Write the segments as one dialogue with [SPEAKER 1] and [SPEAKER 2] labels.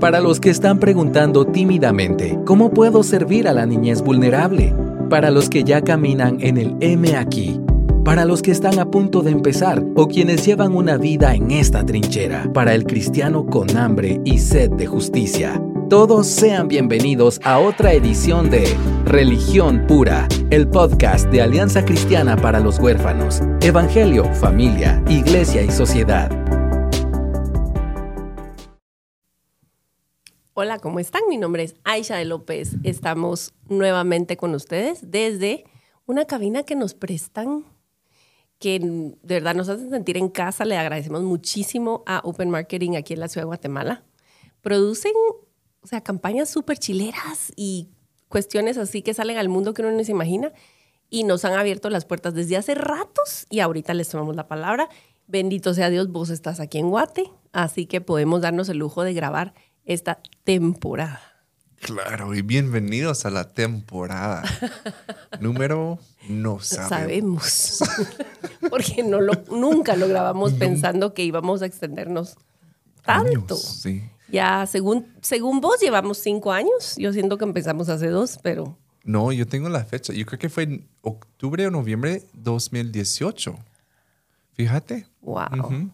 [SPEAKER 1] Para los que están preguntando tímidamente, ¿cómo puedo servir a la niñez vulnerable? Para los que ya caminan en el M aquí. Para los que están a punto de empezar o quienes llevan una vida en esta trinchera. Para el cristiano con hambre y sed de justicia. Todos sean bienvenidos a otra edición de Religión Pura, el podcast de Alianza Cristiana para los Huérfanos, Evangelio, Familia, Iglesia y Sociedad.
[SPEAKER 2] Hola, ¿cómo están? Mi nombre es Aisha de López. Estamos nuevamente con ustedes desde una cabina que nos prestan, que de verdad nos hacen sentir en casa. Le agradecemos muchísimo a Open Marketing aquí en la ciudad de Guatemala. Producen o sea, campañas súper chileras y cuestiones así que salen al mundo que uno no se imagina y nos han abierto las puertas desde hace ratos y ahorita les tomamos la palabra. Bendito sea Dios, vos estás aquí en Guate, así que podemos darnos el lujo de grabar esta temporada.
[SPEAKER 3] Claro, y bienvenidos a la temporada. Número no sabemos.
[SPEAKER 2] Sabemos. Porque no lo, nunca lo grabamos pensando que íbamos a extendernos tanto.
[SPEAKER 3] Años, sí.
[SPEAKER 2] Ya, según, según vos, llevamos cinco años. Yo siento que empezamos hace dos, pero...
[SPEAKER 3] No, yo tengo la fecha. Yo creo que fue en octubre o noviembre 2018. Fíjate.
[SPEAKER 2] Wow.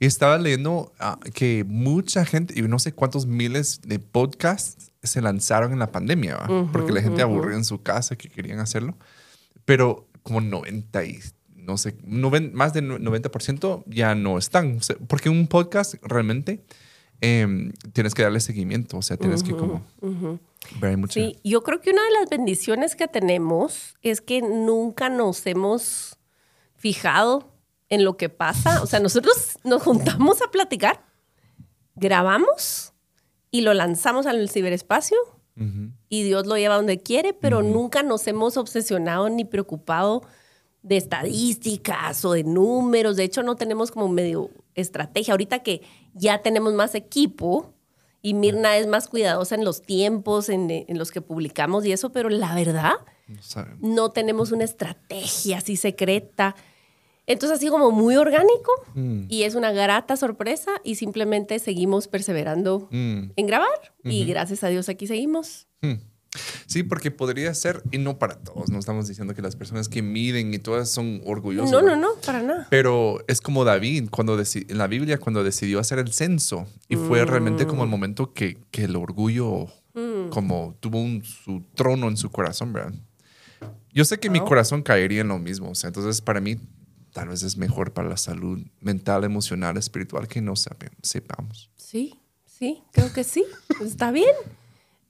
[SPEAKER 3] Y estaba leyendo ah, que mucha gente, y no sé cuántos miles de podcasts se lanzaron en la pandemia, ¿va? porque la gente aburrida en su casa que querían hacerlo. Pero como 90 y no sé, noven- más del 90% ya no están. O sea, porque un podcast realmente em, tienes que darle seguimiento, o sea, tienes que como ver mucho.
[SPEAKER 2] Sí, yo creo que una de las bendiciones que tenemos es que nunca nos hemos fijado en lo que pasa. O sea, nosotros nos juntamos a platicar, grabamos y lo lanzamos al ciberespacio y Dios lo lleva donde quiere, pero nunca nos hemos obsesionado ni preocupado de estadísticas o de números. De hecho, no tenemos como medio estrategia. Ahorita que ya tenemos más equipo y Mirna es más cuidadosa en los tiempos en, en los que publicamos y eso, pero la verdad,
[SPEAKER 3] No
[SPEAKER 2] no tenemos una estrategia así secreta. Entonces, así como muy orgánico y es una grata sorpresa y simplemente seguimos perseverando
[SPEAKER 3] Mm.
[SPEAKER 2] en grabar y gracias a Dios aquí seguimos.
[SPEAKER 3] Hmm. Sí, porque podría ser, y no para todos, no estamos diciendo que las personas que miden y todas son orgullosas.
[SPEAKER 2] No, no, no, para nada.
[SPEAKER 3] Pero es como David, cuando en la Biblia, cuando decidió hacer el censo, y fue realmente como el momento que, que el orgullo como tuvo un- su trono en su corazón, ¿verdad? Yo sé que mi corazón caería en lo mismo, o sea, entonces para mí tal vez es mejor para la salud mental, emocional, espiritual que no sepamos.
[SPEAKER 2] Sí, sí, creo que sí. Está bien.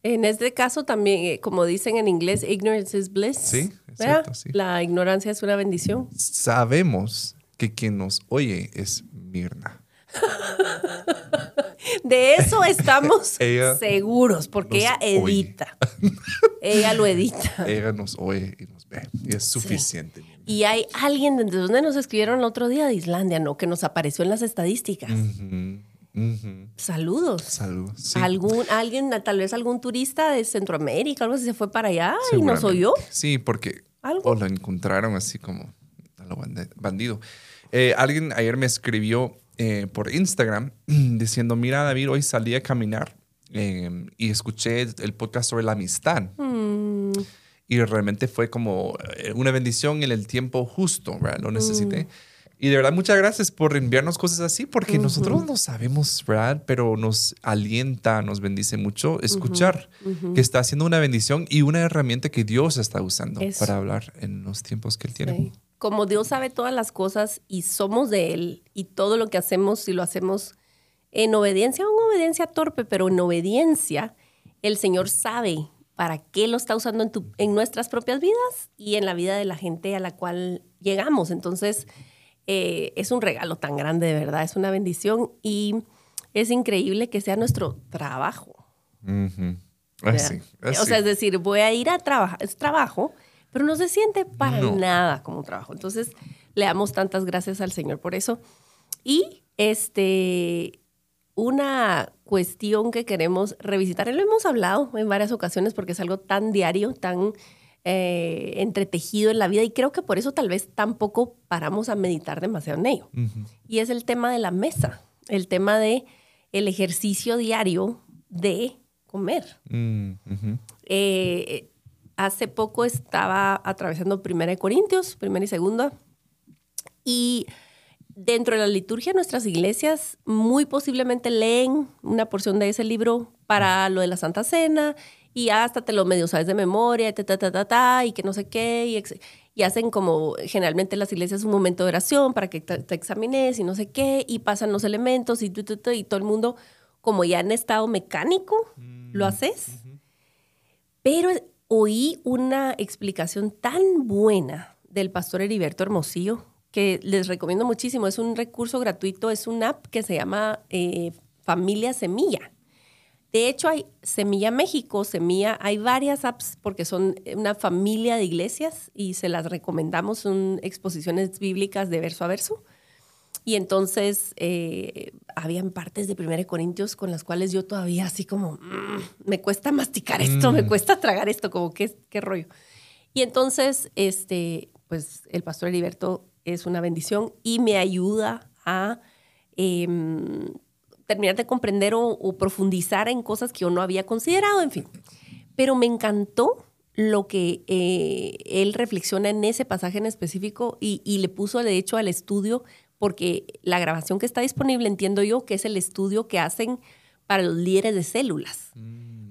[SPEAKER 2] En este caso también, eh, como dicen en inglés, ignorance is bliss.
[SPEAKER 3] Sí, es sí.
[SPEAKER 2] La ignorancia es una bendición.
[SPEAKER 3] Sabemos que quien nos oye es Mirna.
[SPEAKER 2] De eso estamos
[SPEAKER 3] Ella
[SPEAKER 2] seguros, porque ella
[SPEAKER 3] oye.
[SPEAKER 2] edita. ella lo edita.
[SPEAKER 3] Ella nos oye y nos ve. Y es suficiente.
[SPEAKER 2] Y hay alguien desde donde nos escribieron el otro día de Islandia, ¿no? Que nos apareció en las estadísticas. Saludos.
[SPEAKER 3] Saludos. sí.
[SPEAKER 2] Algún, alguien, tal vez algún turista de Centroamérica, algo así, se fue para allá y nos oyó.
[SPEAKER 3] Sí, porque
[SPEAKER 2] ¿Algo?
[SPEAKER 3] o lo encontraron así como a lo bandido. Eh, alguien ayer me escribió eh, por Instagram diciendo, mira David, hoy salí a caminar eh, y escuché el podcast sobre la amistad.
[SPEAKER 2] Mm,
[SPEAKER 3] Y realmente fue como eh, una bendición en el tiempo justo, ¿verdad? Lo necesité. Y de verdad, muchas gracias por enviarnos cosas así, porque nosotros no sabemos, ¿verdad? Pero nos alienta, nos bendice mucho escuchar que está haciendo una bendición y una herramienta que Dios está usando
[SPEAKER 2] Eso.
[SPEAKER 3] para hablar en los tiempos que Él tiene.
[SPEAKER 2] Sí. Como Dios sabe todas las cosas y somos de Él y todo lo que hacemos, si lo hacemos en obediencia, o en obediencia torpe, pero en obediencia, el Señor sabe para qué lo está usando en, tu- en nuestras propias vidas y en la vida de la gente a la cual llegamos. Entonces, eh, es un regalo tan grande, de verdad, es una bendición y es increíble que sea nuestro trabajo.
[SPEAKER 3] Ujú.
[SPEAKER 2] ¿verdad?
[SPEAKER 3] Así,
[SPEAKER 2] O
[SPEAKER 3] así.
[SPEAKER 2] sea, es decir, voy a ir a trabajar, es trabajo, pero no se siente para
[SPEAKER 3] No.
[SPEAKER 2] nada como trabajo. Entonces, le damos tantas gracias al Señor por eso. Y este, una cuestión que queremos revisitar, y lo hemos hablado en varias ocasiones porque es algo tan diario, tan eh, entretejido en la vida y creo que por eso tal vez tampoco paramos a meditar demasiado en ello. Y es el tema de la mesa, el tema de el ejercicio diario de comer. Eh, hace poco estaba atravesando Primera de Corintios, primera y segunda, y dentro de la liturgia de nuestras iglesias muy posiblemente leen una porción de ese libro para lo de la Santa Cena y hasta te lo medio sabes de memoria, ta, ta, ta, ta, ta, y que no sé qué, y, ex- y hacen como generalmente las iglesias un momento de oración para que te, te examines y no sé qué, y pasan los elementos y, tu, tu, tu, y todo el mundo como ya en estado mecánico lo haces. Pero oí una explicación tan buena del pastor Heriberto Hermosillo que les recomiendo muchísimo. Es un recurso gratuito, es una app que se llama eh, Familia Semilla. De hecho, hay Semilla México, Semilla, hay varias apps porque son una familia de iglesias y se las recomendamos, son exposiciones bíblicas de verso a verso. Y entonces eh, habían partes de 1 Corintios con las cuales yo todavía así como, "Mm, me cuesta masticar esto, me cuesta tragar esto, como qué, qué rollo. Y entonces, este, pues el pastor Heriberto es una bendición y me ayuda a em, terminar de comprender o, o profundizar en cosas que yo no había considerado, en fin. Pero me encantó lo que eh, él reflexiona en ese pasaje en específico y, y le puso de hecho al estudio, porque la grabación que está disponible entiendo yo que es el estudio que hacen para los líderes de células,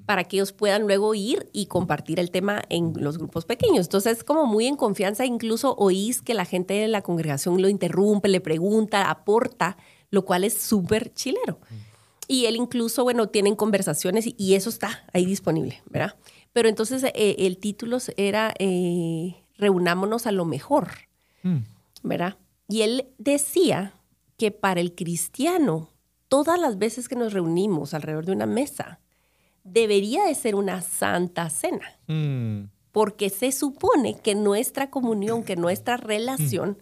[SPEAKER 2] para que ellos puedan luego ir y compartir el tema en los grupos pequeños. Entonces, como muy en confianza, incluso oís que la gente de la congregación lo interrumpe, le pregunta, aporta, lo cual es súper chilero. Y él incluso, bueno, tienen conversaciones y, y eso está ahí disponible, ¿verdad? Pero entonces eh, el título era eh, Reunámonos a lo mejor, ¿verdad? Y él decía que para el cristiano, todas las veces que nos reunimos alrededor de una mesa, debería de ser una santa cena,
[SPEAKER 3] Mm,
[SPEAKER 2] porque se supone que nuestra comunión, que nuestra relación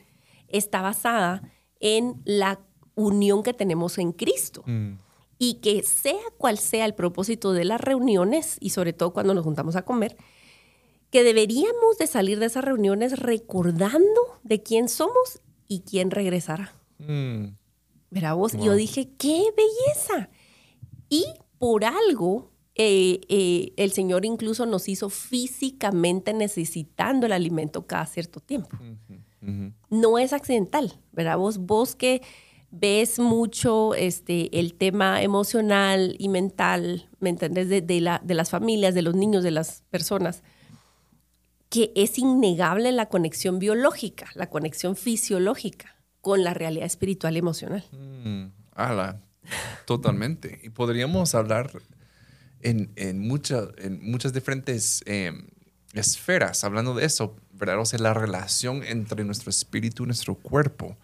[SPEAKER 2] está basada en la unión que tenemos en Cristo.
[SPEAKER 3] Mm,
[SPEAKER 2] y que sea cual sea el propósito de las reuniones y sobre todo cuando nos juntamos a comer, que deberíamos de salir de esas reuniones recordando de quién somos y quién regresará.
[SPEAKER 3] mm.
[SPEAKER 2] Verá vos, y
[SPEAKER 3] Wow.
[SPEAKER 2] yo dije, qué belleza. Y por algo, eh, eh, el Señor incluso nos hizo físicamente necesitando el alimento cada cierto tiempo. No es accidental, ¿verdad? Vos, vos que ves mucho este, el tema emocional y mental, ¿me entendés? De, de la, de las familias, de los niños, de las personas, que es innegable la conexión biológica, la conexión fisiológica con la realidad espiritual y emocional.
[SPEAKER 3] Mm, ala, totalmente. Y podríamos hablar en, en, mucha- en muchas diferentes eh, esferas hablando de eso, ¿verdad? O sea, la relación entre nuestro espíritu y nuestro cuerpo.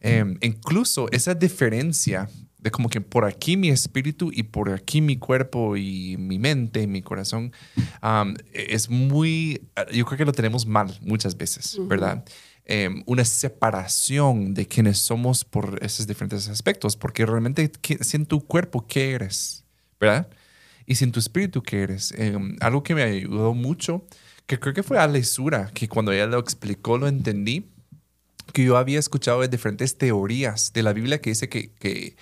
[SPEAKER 3] Eh, incluso esa diferencia de como que por aquí mi espíritu y por aquí mi cuerpo y mi mente y mi corazón um, es muy, yo creo que lo tenemos mal muchas veces, ¿verdad? Eh, una separación de quienes somos por esos diferentes aspectos, porque realmente ¿qué- si en tu cuerpo qué eres, ¿verdad? Y si en tu espíritu qué eres. Eh, algo que me ayudó mucho, que creo que fue a Lesura, que cuando ella lo explicó lo entendí, que yo había escuchado de diferentes teorías de la Biblia que dice que, que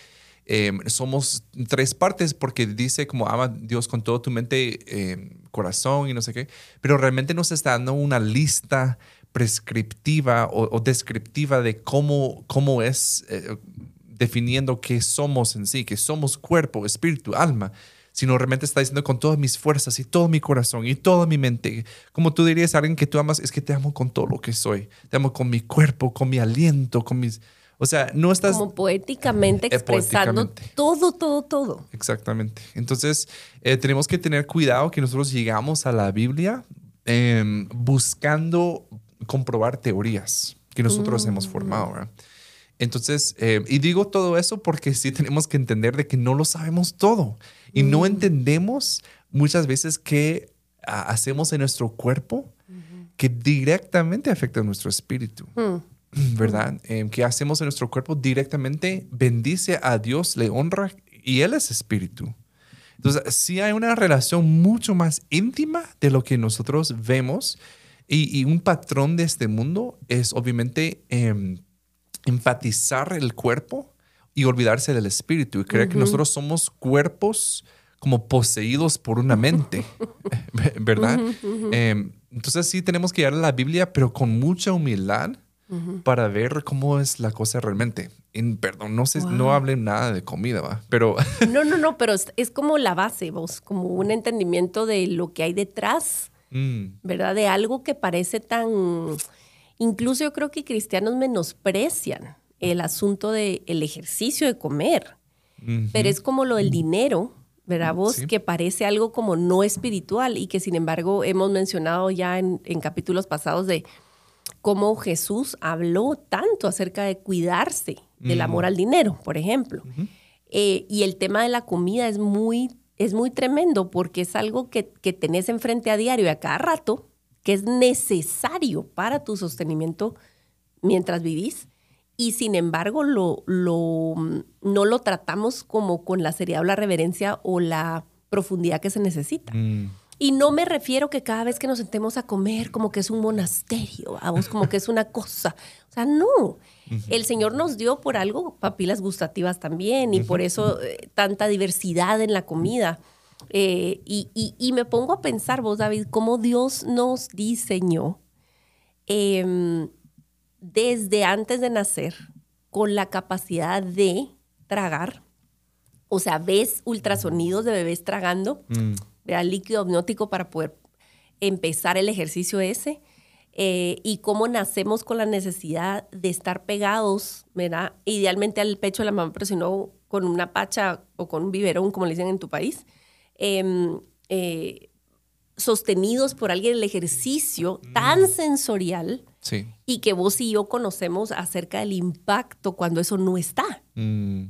[SPEAKER 3] eh, somos tres partes porque dice como ama a Dios con todo tu mente, eh, corazón y no sé qué, pero realmente nos está dando una lista prescriptiva o, o descriptiva de cómo, cómo es eh, definiendo qué somos en sí, que somos cuerpo, espíritu, alma, sino realmente está diciendo con todas mis fuerzas y todo mi corazón y toda mi mente. Como tú dirías a alguien que tú amas, es que te amo con todo lo que soy. Te amo con mi cuerpo, con mi aliento, con mis... O sea, no estás...
[SPEAKER 2] Como poéticamente
[SPEAKER 3] Eh,
[SPEAKER 2] expresando
[SPEAKER 3] poéticamente.
[SPEAKER 2] todo, todo, todo.
[SPEAKER 3] Exactamente. Entonces, eh, tenemos que tener cuidado que nosotros llegamos a la Biblia em, buscando comprobar teorías que nosotros hemos formado. ¿verdad? Entonces, eh, y digo todo eso porque sí tenemos que entender de que no lo sabemos todo y no entendemos muchas veces qué ah, hacemos en nuestro cuerpo que directamente afecta a nuestro espíritu. ¿Verdad? Eh, que hacemos en nuestro cuerpo directamente bendice a Dios, le honra y Él es espíritu. Entonces, sí hay una relación mucho más íntima de lo que nosotros vemos y, y un patrón de este mundo es obviamente em, enfatizar el cuerpo y olvidarse del espíritu y creer que nosotros somos cuerpos como poseídos por una mente, ¿verdad? Em, entonces sí tenemos que a la Biblia, pero con mucha humildad para ver cómo es la cosa realmente. En, perdón, no sé, no hablen nada de comida, ¿va? Pero...
[SPEAKER 2] No, no, no, pero es, como la base, vos, como un entendimiento de lo que hay detrás, mm. ¿verdad? De algo que parece tan... Incluso yo creo que cristianos menosprecian el asunto del el ejercicio de comer, pero es como lo del dinero, ¿verdad? Vos que parece algo como no espiritual y que sin embargo hemos mencionado ya en, en capítulos pasados de cómo Jesús habló tanto acerca de cuidarse del amor al dinero, por ejemplo. Eh, y el tema de la comida es muy, es muy tremendo porque es algo que, que tenés enfrente a diario y a cada rato, que es necesario para tu sostenimiento mientras vivís. Y sin embargo, lo, lo, no lo tratamos como con la seriedad o la reverencia o la profundidad que se necesita. Mm. Y no me refiero que cada vez que nos sentemos a comer como que es un monasterio, vamos, como que es una cosa. O sea, no. El Señor nos dio por algo papilas gustativas también y por eso eh, tanta diversidad en la comida. Eh, y, me pongo a pensar, vos, David, cómo Dios nos diseñó em, desde antes de nacer con la capacidad de tragar. O sea, ves ultrasonidos de bebés tragando. Mm líquido amniótico para poder empezar el ejercicio ese. Eh, y cómo nacemos con la necesidad de estar pegados, ¿verdad? Idealmente al pecho de la mamá, pero si no con una pacha o con un biberón, como le dicen en tu país, em, eh, sostenidos por alguien el ejercicio mm. tan sensorial y que vos y yo conocemos acerca del impacto cuando eso no está. Mm,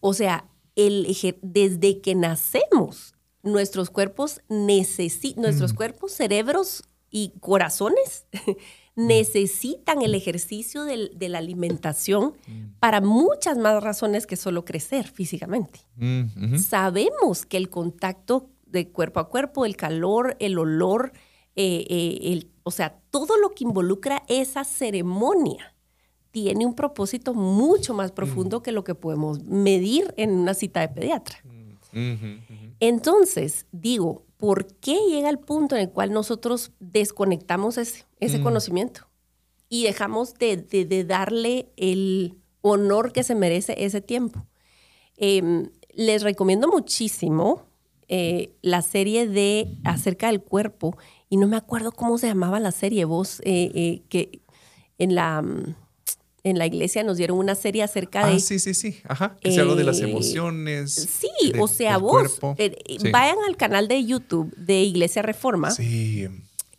[SPEAKER 2] o sea, el, desde que nacemos nuestros cuerpos necesitan, nuestros mm. cuerpos, cerebros y corazones necesitan el ejercicio de la alimentación mm. para muchas más razones que solo crecer físicamente. Mm, Sabemos que el contacto de cuerpo a cuerpo, el calor, el olor, eh, eh, el, o sea, todo lo que involucra esa ceremonia tiene un propósito mucho más profundo que lo que podemos medir en una cita de pediatra. Entonces, digo, ¿por qué llega el punto en el cual nosotros desconectamos ese, ese mm. conocimiento y dejamos de, darle el honor que se merece ese tiempo? Em, les recomiendo muchísimo eh, la serie de acerca del cuerpo y no me acuerdo cómo se llamaba la serie, vos, eh, eh, que en la mm, en la iglesia nos dieron una serie acerca de...
[SPEAKER 3] Ah, sí, sí, sí. Ajá. Que se habla de las eh, emociones.
[SPEAKER 2] Sí, o sea, vos eh, vayan al canal de YouTube de Iglesia Reforma.
[SPEAKER 3] Sí.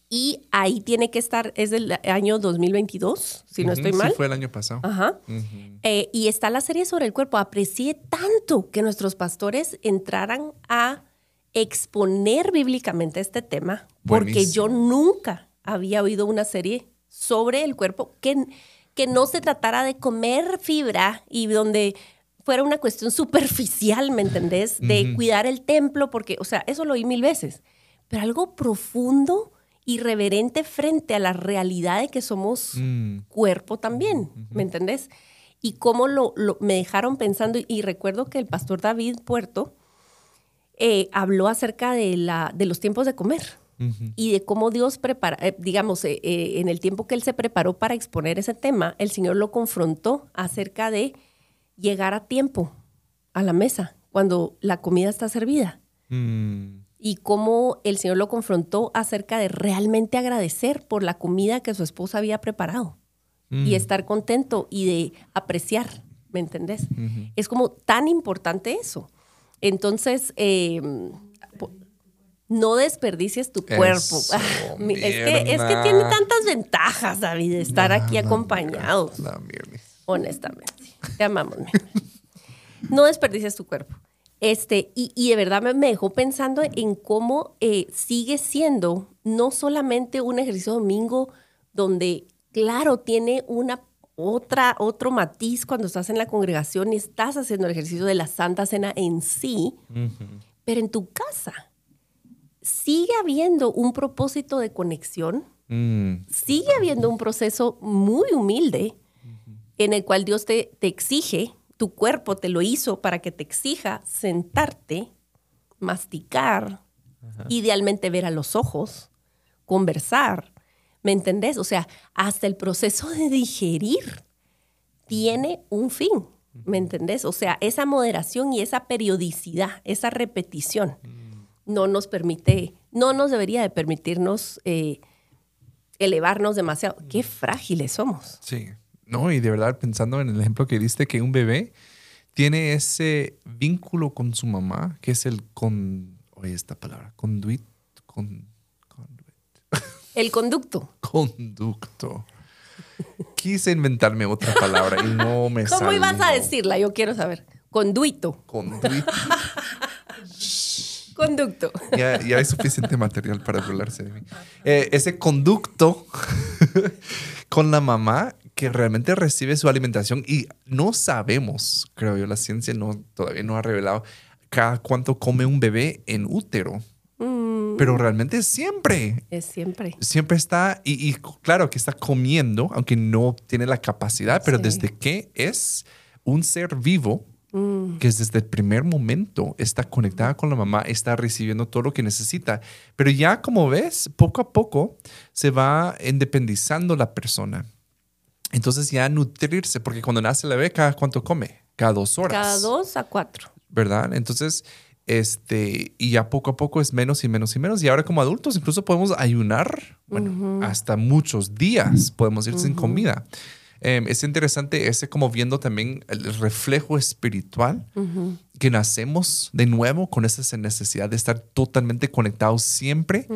[SPEAKER 2] Y ahí tiene que estar, es del año 2022, si no estoy mal.
[SPEAKER 3] Sí, fue el año pasado.
[SPEAKER 2] Ajá. Eh, y está la serie sobre el cuerpo. Aprecié tanto que nuestros pastores entraran a exponer bíblicamente este tema, porque yo nunca había oído una serie sobre el cuerpo que que no se tratara de comer fibra y donde fuera una cuestión superficial, ¿me entendés? De cuidar el templo, porque, o sea, eso lo oí mil veces, pero algo profundo y reverente frente a la realidad de que somos mm. cuerpo también, ¿me entendés? Y cómo lo, me dejaron pensando, y recuerdo que el pastor David Puerto eh, habló acerca de, la, de los tiempos de comer y de cómo Dios prepara, eh, digamos, eh, eh, en el tiempo que él se preparó para exponer ese tema, el Señor lo confrontó acerca de llegar a tiempo a la mesa cuando la comida está servida. Mm. Y cómo el Señor lo confrontó acerca de realmente agradecer por la comida que su esposa había preparado y mm. estar contento y de apreciar, ¿me entendés? Es como tan importante eso. Entonces, no desperdicies tu cuerpo. Es, que, es, que, tiene tantas ventajas, David, estar aquí acompañados. honestamente. Te amamos. no desperdicies tu cuerpo. Este, y, de verdad me, dejó pensando en cómo eh, sigue siendo no solamente un ejercicio domingo donde, claro, tiene una otra, otro matiz cuando estás en la congregación y estás haciendo el ejercicio de la Santa Cena en sí, pero en tu casa sigue habiendo un propósito de conexión, mm. sigue habiendo un proceso muy humilde en el cual Dios te, te exige, tu cuerpo te lo hizo para que te exija sentarte masticar, idealmente ver a los ojos, conversar. ¿Me entendés? O sea, hasta el proceso de digerir tiene un fin. ¿Me entendés? O sea, esa moderación y esa periodicidad, esa repetición, no nos permite, no nos debería de permitirnos eh, elevarnos demasiado. Qué frágiles somos.
[SPEAKER 3] Sí. No, y de verdad, pensando en el ejemplo que diste, que un bebé tiene ese vínculo con su mamá, que es el con, oye, esta palabra, conduit, con,
[SPEAKER 2] El conducto.
[SPEAKER 3] Conducto. Quise inventarme otra palabra y no me
[SPEAKER 2] ¿Cómo ibas a decirla? Yo quiero saber. Conduito.
[SPEAKER 3] Conduito.
[SPEAKER 2] Conducto.
[SPEAKER 3] Ya, ya, hay suficiente material para burlarse de mí. Eh, ese conducto con la mamá que realmente recibe su alimentación y no sabemos, creo yo, la ciencia no, todavía no ha revelado cada cuánto come un bebé en útero.
[SPEAKER 2] Mm.
[SPEAKER 3] Pero realmente siempre.
[SPEAKER 2] Es siempre.
[SPEAKER 3] Siempre está, y, y, claro que está comiendo, aunque no tiene la capacidad, pero
[SPEAKER 2] Sí.
[SPEAKER 3] desde que es un ser vivo,
[SPEAKER 2] Mm.
[SPEAKER 3] que desde el primer momento está conectada con la mamá, está recibiendo todo lo que necesita. Pero ya como ves, poco a poco se va independizando la persona. Entonces ya nutrirse, porque cuando nace la bebé, ¿cada cuánto come? Cada dos horas.
[SPEAKER 2] Cada dos a cuatro.
[SPEAKER 3] ¿verdad? Entonces, este, y ya poco a poco es menos y menos y menos. Y ahora como adultos incluso podemos ayunar, bueno, hasta muchos días podemos ir sin comida. Eh, es interesante ese como viendo también el reflejo espiritual que nacemos de nuevo con esa necesidad de estar totalmente conectados siempre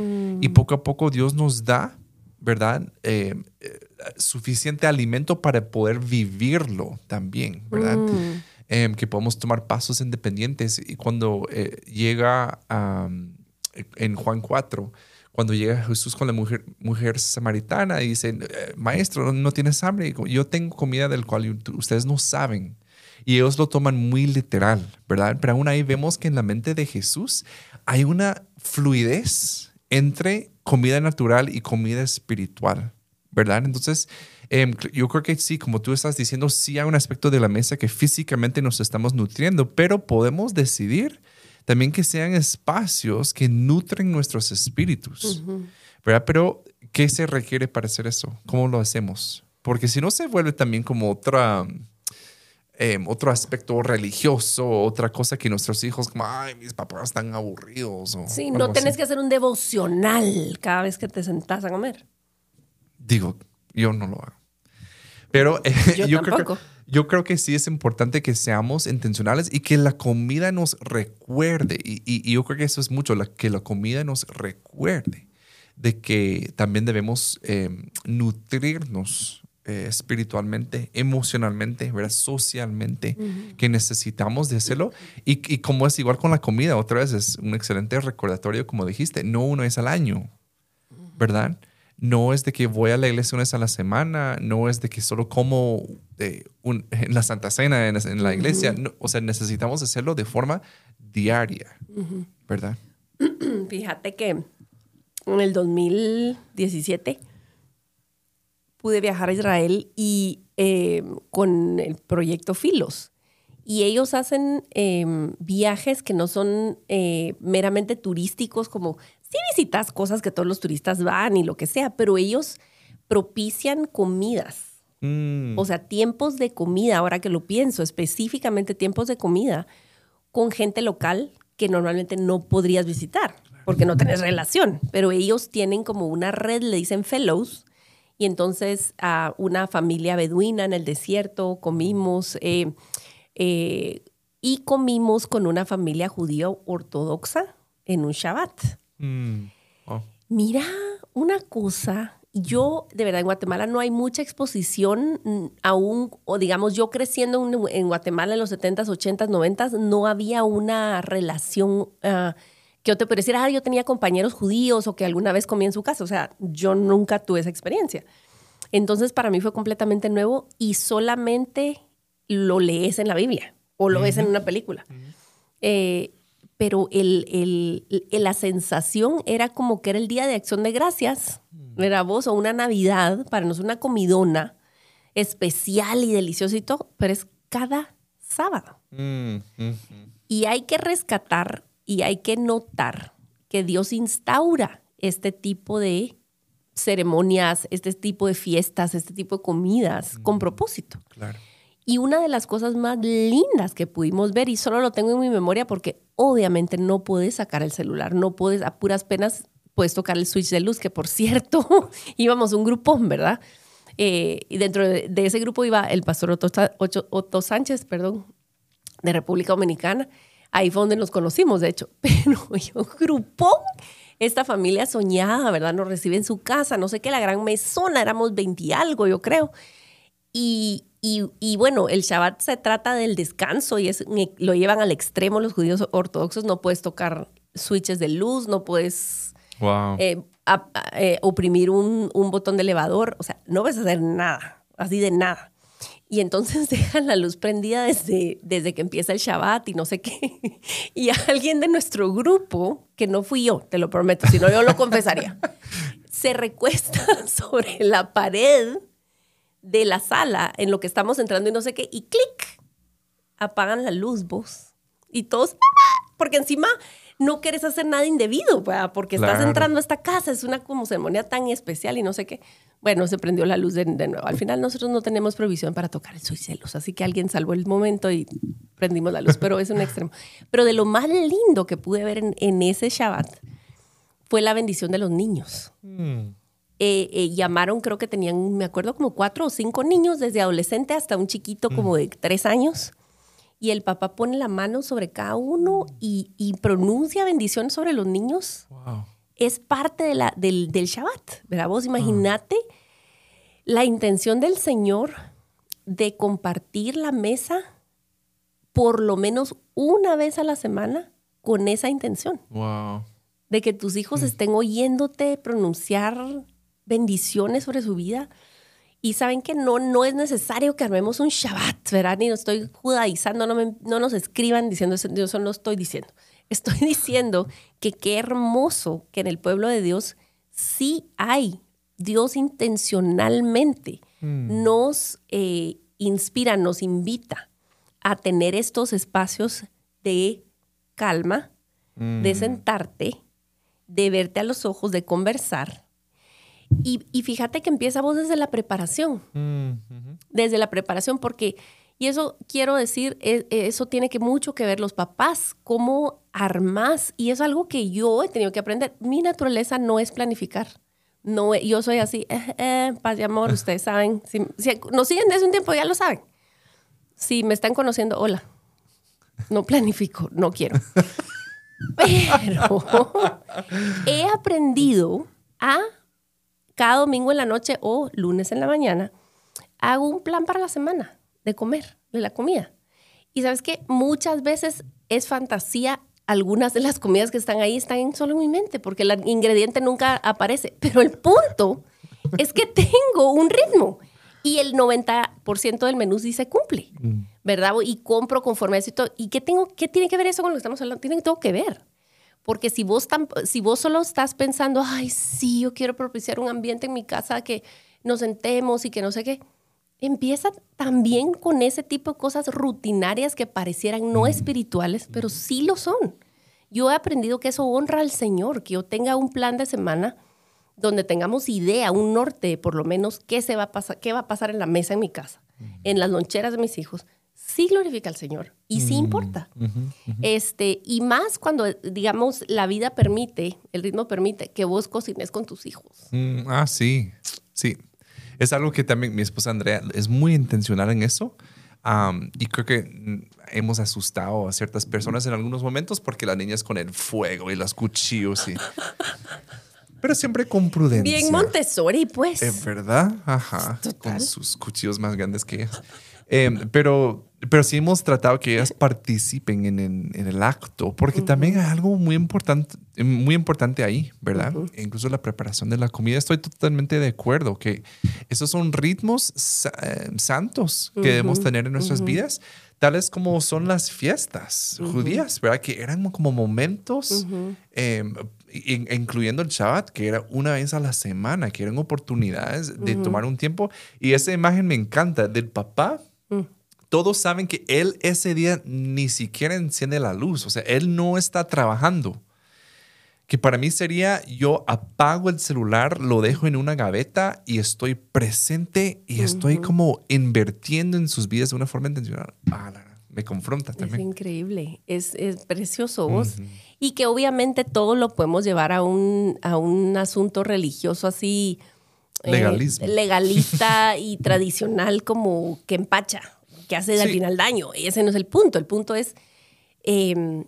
[SPEAKER 3] y poco a poco Dios nos da, ¿verdad? Eh, eh, suficiente alimento para poder vivirlo también, ¿verdad?
[SPEAKER 2] Mm.
[SPEAKER 3] Em, que podemos tomar pasos independientes. Y cuando eh, llega en Juan 4, cuando llega Jesús con la mujer, mujer samaritana y dice, eh, maestro, no tienes hambre, yo tengo comida del cual ustedes no saben. Y ellos lo toman muy literal, ¿verdad? Pero aún ahí vemos que en la mente de Jesús hay una fluidez entre comida natural y comida espiritual, ¿verdad? Entonces, eh, yo creo que sí, como tú estás diciendo, sí hay un aspecto de la mesa que físicamente nos estamos nutriendo, pero podemos decidir también que sean espacios que nutren nuestros espíritus, ¿verdad? Pero, ¿qué se requiere para hacer eso? ¿Cómo lo hacemos? Porque si no se vuelve también como otra, eh, otro aspecto religioso, otra cosa que nuestros hijos, como, ay, mis papás están aburridos. O
[SPEAKER 2] Sí, no tenés
[SPEAKER 3] así.
[SPEAKER 2] que hacer un devocional cada vez que te sentás a comer.
[SPEAKER 3] Digo, yo no lo hago. Pero eh,
[SPEAKER 2] Yo
[SPEAKER 3] yo, creo que,
[SPEAKER 2] tampoco.
[SPEAKER 3] Yo creo que sí es importante que seamos intencionales y que la comida nos recuerde. Y, y- y yo creo que eso es mucho, la, que la comida nos recuerde de que también debemos eh, nutrirnos eh, espiritualmente, emocionalmente, ¿verdad? socialmente, que necesitamos de hacerlo. Y, y como es igual con la comida, otra vez es un excelente recordatorio, como dijiste, no una vez al año, ¿verdad? No es de que voy a la iglesia una vez a la semana, no es de que solo como eh, un- en la Santa Cena en, en la iglesia. No, o sea, necesitamos hacerlo de forma diaria, ¿verdad?
[SPEAKER 2] Fíjate que en el 2017 pude viajar a Israel y eh, con el proyecto Filos. Y ellos hacen eh, viajes que no son eh, meramente turísticos, como si visitas cosas que todos los turistas van y lo que sea, pero ellos propician comidas.
[SPEAKER 3] Mm,
[SPEAKER 2] O sea, tiempos de comida, ahora que lo pienso, específicamente tiempos de comida con gente local que normalmente no podrías visitar porque no tenés relación, pero ellos tienen como una red, le dicen fellows, y entonces a una familia beduina en el desierto comimos eh, eh, y comimos con una familia judía ortodoxa en un Shabbat.
[SPEAKER 3] Mm, oh,
[SPEAKER 2] Mira, una cosa, yo de verdad en Guatemala no hay mucha exposición mm, aún, o digamos yo creciendo en, Guatemala en los 70s, 80s, 90s, no había una relación ah, que yo te pudiera decir, ah, yo tenía compañeros judíos o que alguna vez comí en su casa. O sea, yo nunca tuve esa experiencia. Entonces para mí fue completamente nuevo y solamente lo lees en la Biblia o lo ves en una película. Eh, pero el, el- el- la sensación era como que era el Día de Acción de Gracias, era vos, o una Navidad, para nosotros una comidona especial y deliciosa y todo, pero es cada sábado.
[SPEAKER 3] mm, mm,
[SPEAKER 2] Y hay que rescatar Y hay que notar que Dios instaura este tipo de ceremonias, este tipo de fiestas, este tipo de comidas con propósito.
[SPEAKER 3] Claro.
[SPEAKER 2] Y una de las cosas más lindas que pudimos ver, y solo lo tengo en mi memoria porque obviamente no puedes sacar el celular, no puedes, a puras penas puedes tocar el switch de luz, que por cierto, íbamos un grupón, ¿verdad? Eh, y dentro de, ese grupo iba el pastor Otto, Otto, Sánchez, perdón, de República Dominicana. Ahí fue donde nos conocimos, de hecho. Pero yo, grupón, esta familia soñada, ¿verdad? Nos recibe en su casa, no sé qué, la gran mesona, éramos 20 algo, yo creo. Y, y, bueno, el Shabbat se trata del descanso y es, lo llevan al extremo los judíos ortodoxos. No puedes tocar switches de luz, no puedes eh, eh, oprimir un, un, botón de elevador. O sea, no vas a hacer nada, así de nada. Y entonces dejan la luz prendida desde, desde que empieza el Shabbat y no sé qué. Y alguien de nuestro grupo, que no fui yo, te lo prometo, si no yo lo confesaría, se recuesta sobre la pared de la sala en lo que estamos entrando y no sé qué, y clic, apagan la luz vos. Y todos, porque encima no quieres hacer nada indebido, porque estás entrando a esta casa, es una como ceremonia tan especial y no sé qué. Bueno, se prendió la luz de, nuevo. Al final nosotros no tenemos provisión para tocar el celos, así que alguien salvó el momento y prendimos la luz, pero es un extremo. Pero de lo más lindo que pude ver en, ese Shabbat fue la bendición de los niños. Mm. Eh, eh, llamaron, creo que tenían, me acuerdo, como cuatro o cinco niños, desde adolescente hasta un chiquito como de tres años. Y el papá pone la mano sobre cada uno y, pronuncia bendiciones sobre los niños. Es parte de la, del, del Shabbat, ¿verdad? Vos imaginate la intención del Señor de compartir la mesa por lo menos una vez a la semana con esa intención. De que tus hijos mm. estén oyéndote pronunciar bendiciones sobre su vida. Y saben que no, no es necesario que armemos un Shabbat, ¿verdad? Ni no estoy judaizando, no, no nos escriban diciendo eso, yo eso no estoy diciendo. Estoy diciendo que qué hermoso que en el pueblo de Dios sí hay. Dios intencionalmente mm. nos eh, inspira, nos invita a tener estos espacios de calma, de mm. sentarte, de verte a los ojos, de conversar y, fíjate que empieza vos desde la preparación, mm, desde la preparación, porque, y eso quiero decir, e, e, eso tiene que mucho que ver los papás, cómo armas, y es algo que yo he tenido que aprender. Mi naturaleza no es planificar. No, yo soy así, eh, eh, paz y amor, ustedes saben. Si, si nos siguen desde un tiempo, ya lo saben. Si me están conociendo, hola. No planifico, no quiero. Pero he aprendido a cada domingo en la noche o lunes en la mañana, hago un plan para la semana de comer, de la comida. Y sabes que muchas veces es fantasía. Algunas de las comidas que están ahí están solo en mi mente porque el ingrediente nunca aparece. Pero el punto es que tengo un ritmo y el 90% del menú sí se cumple, mm. ¿verdad? Y compro conforme a eso. ¿Y qué, tengo, qué tiene que ver eso con lo que estamos hablando? Tiene todo que ver. Porque si vos, si vos solo estás pensando, ay, sí, yo quiero propiciar un ambiente en mi casa que nos sentemos y que no sé qué, empieza también con ese tipo de cosas rutinarias que parecieran no espirituales, pero sí lo son. Yo he aprendido que eso honra al Señor, que yo tenga un plan de semana donde tengamos idea, un norte, por lo menos, qué, se va a pasar, qué va a pasar en la mesa en mi casa, en las loncheras de mis hijos, sí glorifica al Señor y sí mm, importa. Este, y más cuando, digamos, la vida permite, el ritmo permite que vos cocines con tus hijos.
[SPEAKER 3] Mm, ah, sí, sí. Es algo que también mi esposa Andrea es muy intencional en eso. y creo que hemos asustado a ciertas personas en algunos momentos porque las niñas con el fuego y los cuchillos y... Pero siempre con prudencia.
[SPEAKER 2] Bien Montessori, pues.
[SPEAKER 3] Es verdad, ajá. Con sus cuchillos más grandes que ellas. Em, pero, pero sí hemos tratado que ellas participen en, en, el acto, porque también hay algo muy importante, muy importante ahí, ¿verdad? Incluso la preparación de la comida. Estoy totalmente de acuerdo que esos son ritmos eh, santos que debemos tener en nuestras vidas, tales como son las fiestas judías, ¿verdad? Que eran como momentos em, incluyendo el Shabbat, que era una vez a la semana, que eran oportunidades de tomar un tiempo. Y esa imagen me encanta del papá todos saben que él ese día ni siquiera enciende la luz, o sea, él no está trabajando. Que para mí sería yo apago el celular, lo dejo en una gaveta y estoy presente y estoy como invirtiendo en sus vidas de una forma intencional. Ah, me confronta también.
[SPEAKER 2] Es increíble, es, precioso vos. Y que obviamente todo lo podemos llevar a un, a un asunto religioso así.
[SPEAKER 3] Eh,
[SPEAKER 2] legalista y tradicional como que empacha, que hace al final daño. Y ese no es el punto. El punto es em,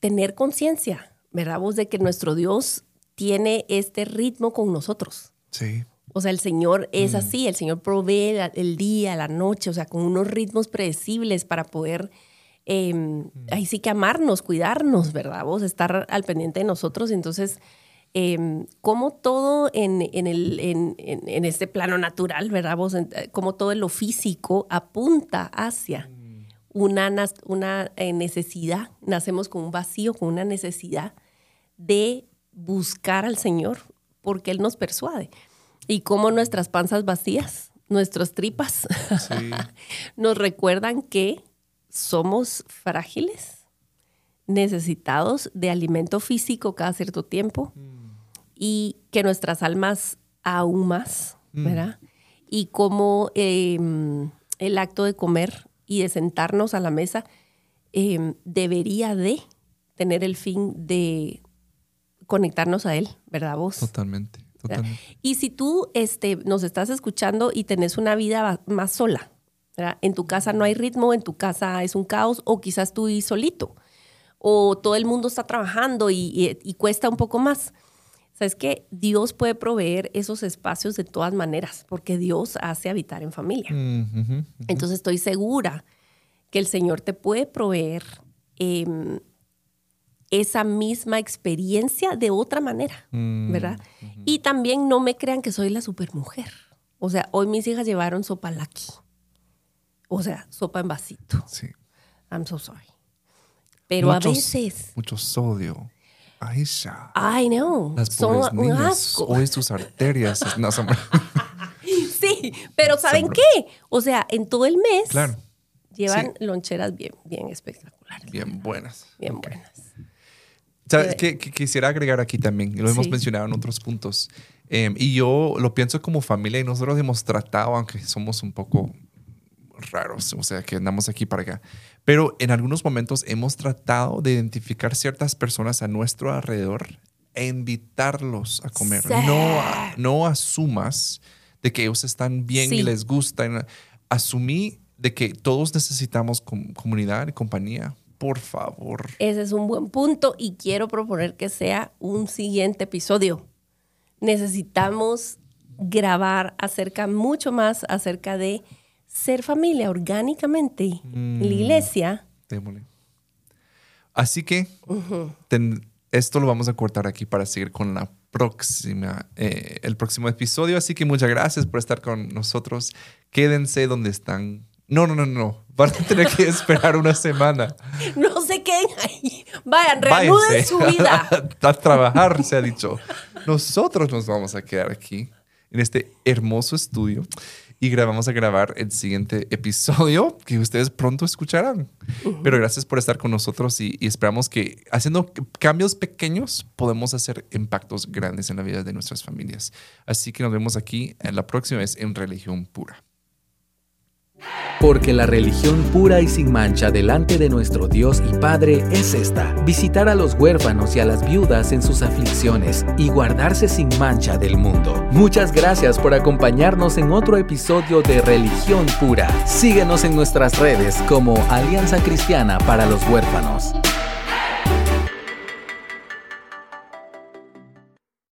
[SPEAKER 2] tener conciencia, ¿verdad? Vos de que nuestro Dios tiene este ritmo con nosotros.
[SPEAKER 3] Sí.
[SPEAKER 2] O sea, el Señor es mm. así, el Señor provee el día, la noche, o sea, con unos ritmos predecibles para poder, em, mm. ahí sí que amarnos, cuidarnos, ¿verdad? Vos estar al pendiente de nosotros. Entonces, eh, como todo en, el, en, este plano natural, ¿verdad? Vos, como todo en lo físico apunta hacia mm. una, una eh, necesidad, nacemos con un vacío, con una necesidad de buscar al Señor, porque Él nos persuade y cómo nuestras panzas vacías, nuestras tripas, nos recuerdan que somos frágiles, necesitados de alimento físico cada cierto tiempo y que nuestras almas aún más, mm. ¿verdad? Y cómo em, el acto de comer y de sentarnos a la mesa em, debería de tener el fin de conectarnos a Él, ¿verdad vos?
[SPEAKER 3] Totalmente.
[SPEAKER 2] Y si tú este, nos estás escuchando y tenés una vida más sola, en tu casa no hay ritmo, en tu casa es un caos, o quizás tú y solito, o todo el mundo está trabajando y, cuesta un poco más. Sabes que Dios puede proveer esos espacios de todas maneras, porque Dios hace habitar en familia.
[SPEAKER 3] Mm,
[SPEAKER 2] Entonces estoy segura que el Señor te puede proveer em, esa misma experiencia de otra manera, mm, ¿verdad? Y también no me crean que soy la supermujer. O sea, hoy mis hijas llevaron sopa laki. O sea, sopa en vasito.
[SPEAKER 3] Sí.
[SPEAKER 2] I'm so sorry. Pero a veces.
[SPEAKER 3] Mucho sodio. Ay, ya.
[SPEAKER 2] I know.
[SPEAKER 3] Las Son un asco. Hoy tus arterias. no,
[SPEAKER 2] sí, pero ¿saben qué? O sea, en todo el mes
[SPEAKER 3] claro.
[SPEAKER 2] llevan loncheras bien, bien espectaculares.
[SPEAKER 3] Bien buenas.
[SPEAKER 2] Bien buenas.
[SPEAKER 3] ¿Sabes que, quisiera agregar aquí también? Lo hemos mencionado en otros puntos. Em, y yo lo pienso como familia y nosotros hemos tratado, aunque somos un poco raros, o sea, que andamos aquí para acá. Pero en algunos momentos hemos tratado de identificar ciertas personas a nuestro alrededor e invitarlos a comer. No, no asumas de que ellos están bien y les gusta. Asumí de que todos necesitamos comunidad y compañía por favor.
[SPEAKER 2] Ese es un buen punto y quiero proponer que sea un siguiente episodio. Necesitamos grabar acerca, mucho más acerca de ser familia orgánicamente en la mm, iglesia.
[SPEAKER 3] Así que esto lo vamos a cortar aquí para seguir con la próxima, eh, el próximo episodio. Así que muchas gracias por estar con nosotros. Quédense donde están no, no, no, no. Van a tener que esperar una semana.
[SPEAKER 2] No se queden ahí. Vayan, reanuden su vida.
[SPEAKER 3] a trabajar, se ha dicho. Nosotros nos vamos a quedar aquí, en este hermoso estudio, y vamos a grabar el siguiente episodio que ustedes pronto escucharán. Pero gracias por estar con nosotros y, y, esperamos que haciendo cambios pequeños podemos hacer impactos grandes en la vida de nuestras familias. Así que nos vemos aquí en la próxima vez en Religión Pura.
[SPEAKER 1] Porque la religión pura y sin mancha delante de nuestro Dios y Padre es esta, visitar a los huérfanos y a las viudas en sus aflicciones y guardarse sin mancha del mundo. Muchas gracias por acompañarnos en otro episodio de Religión Pura. Síguenos en nuestras redes como Alianza Cristiana para los Huérfanos.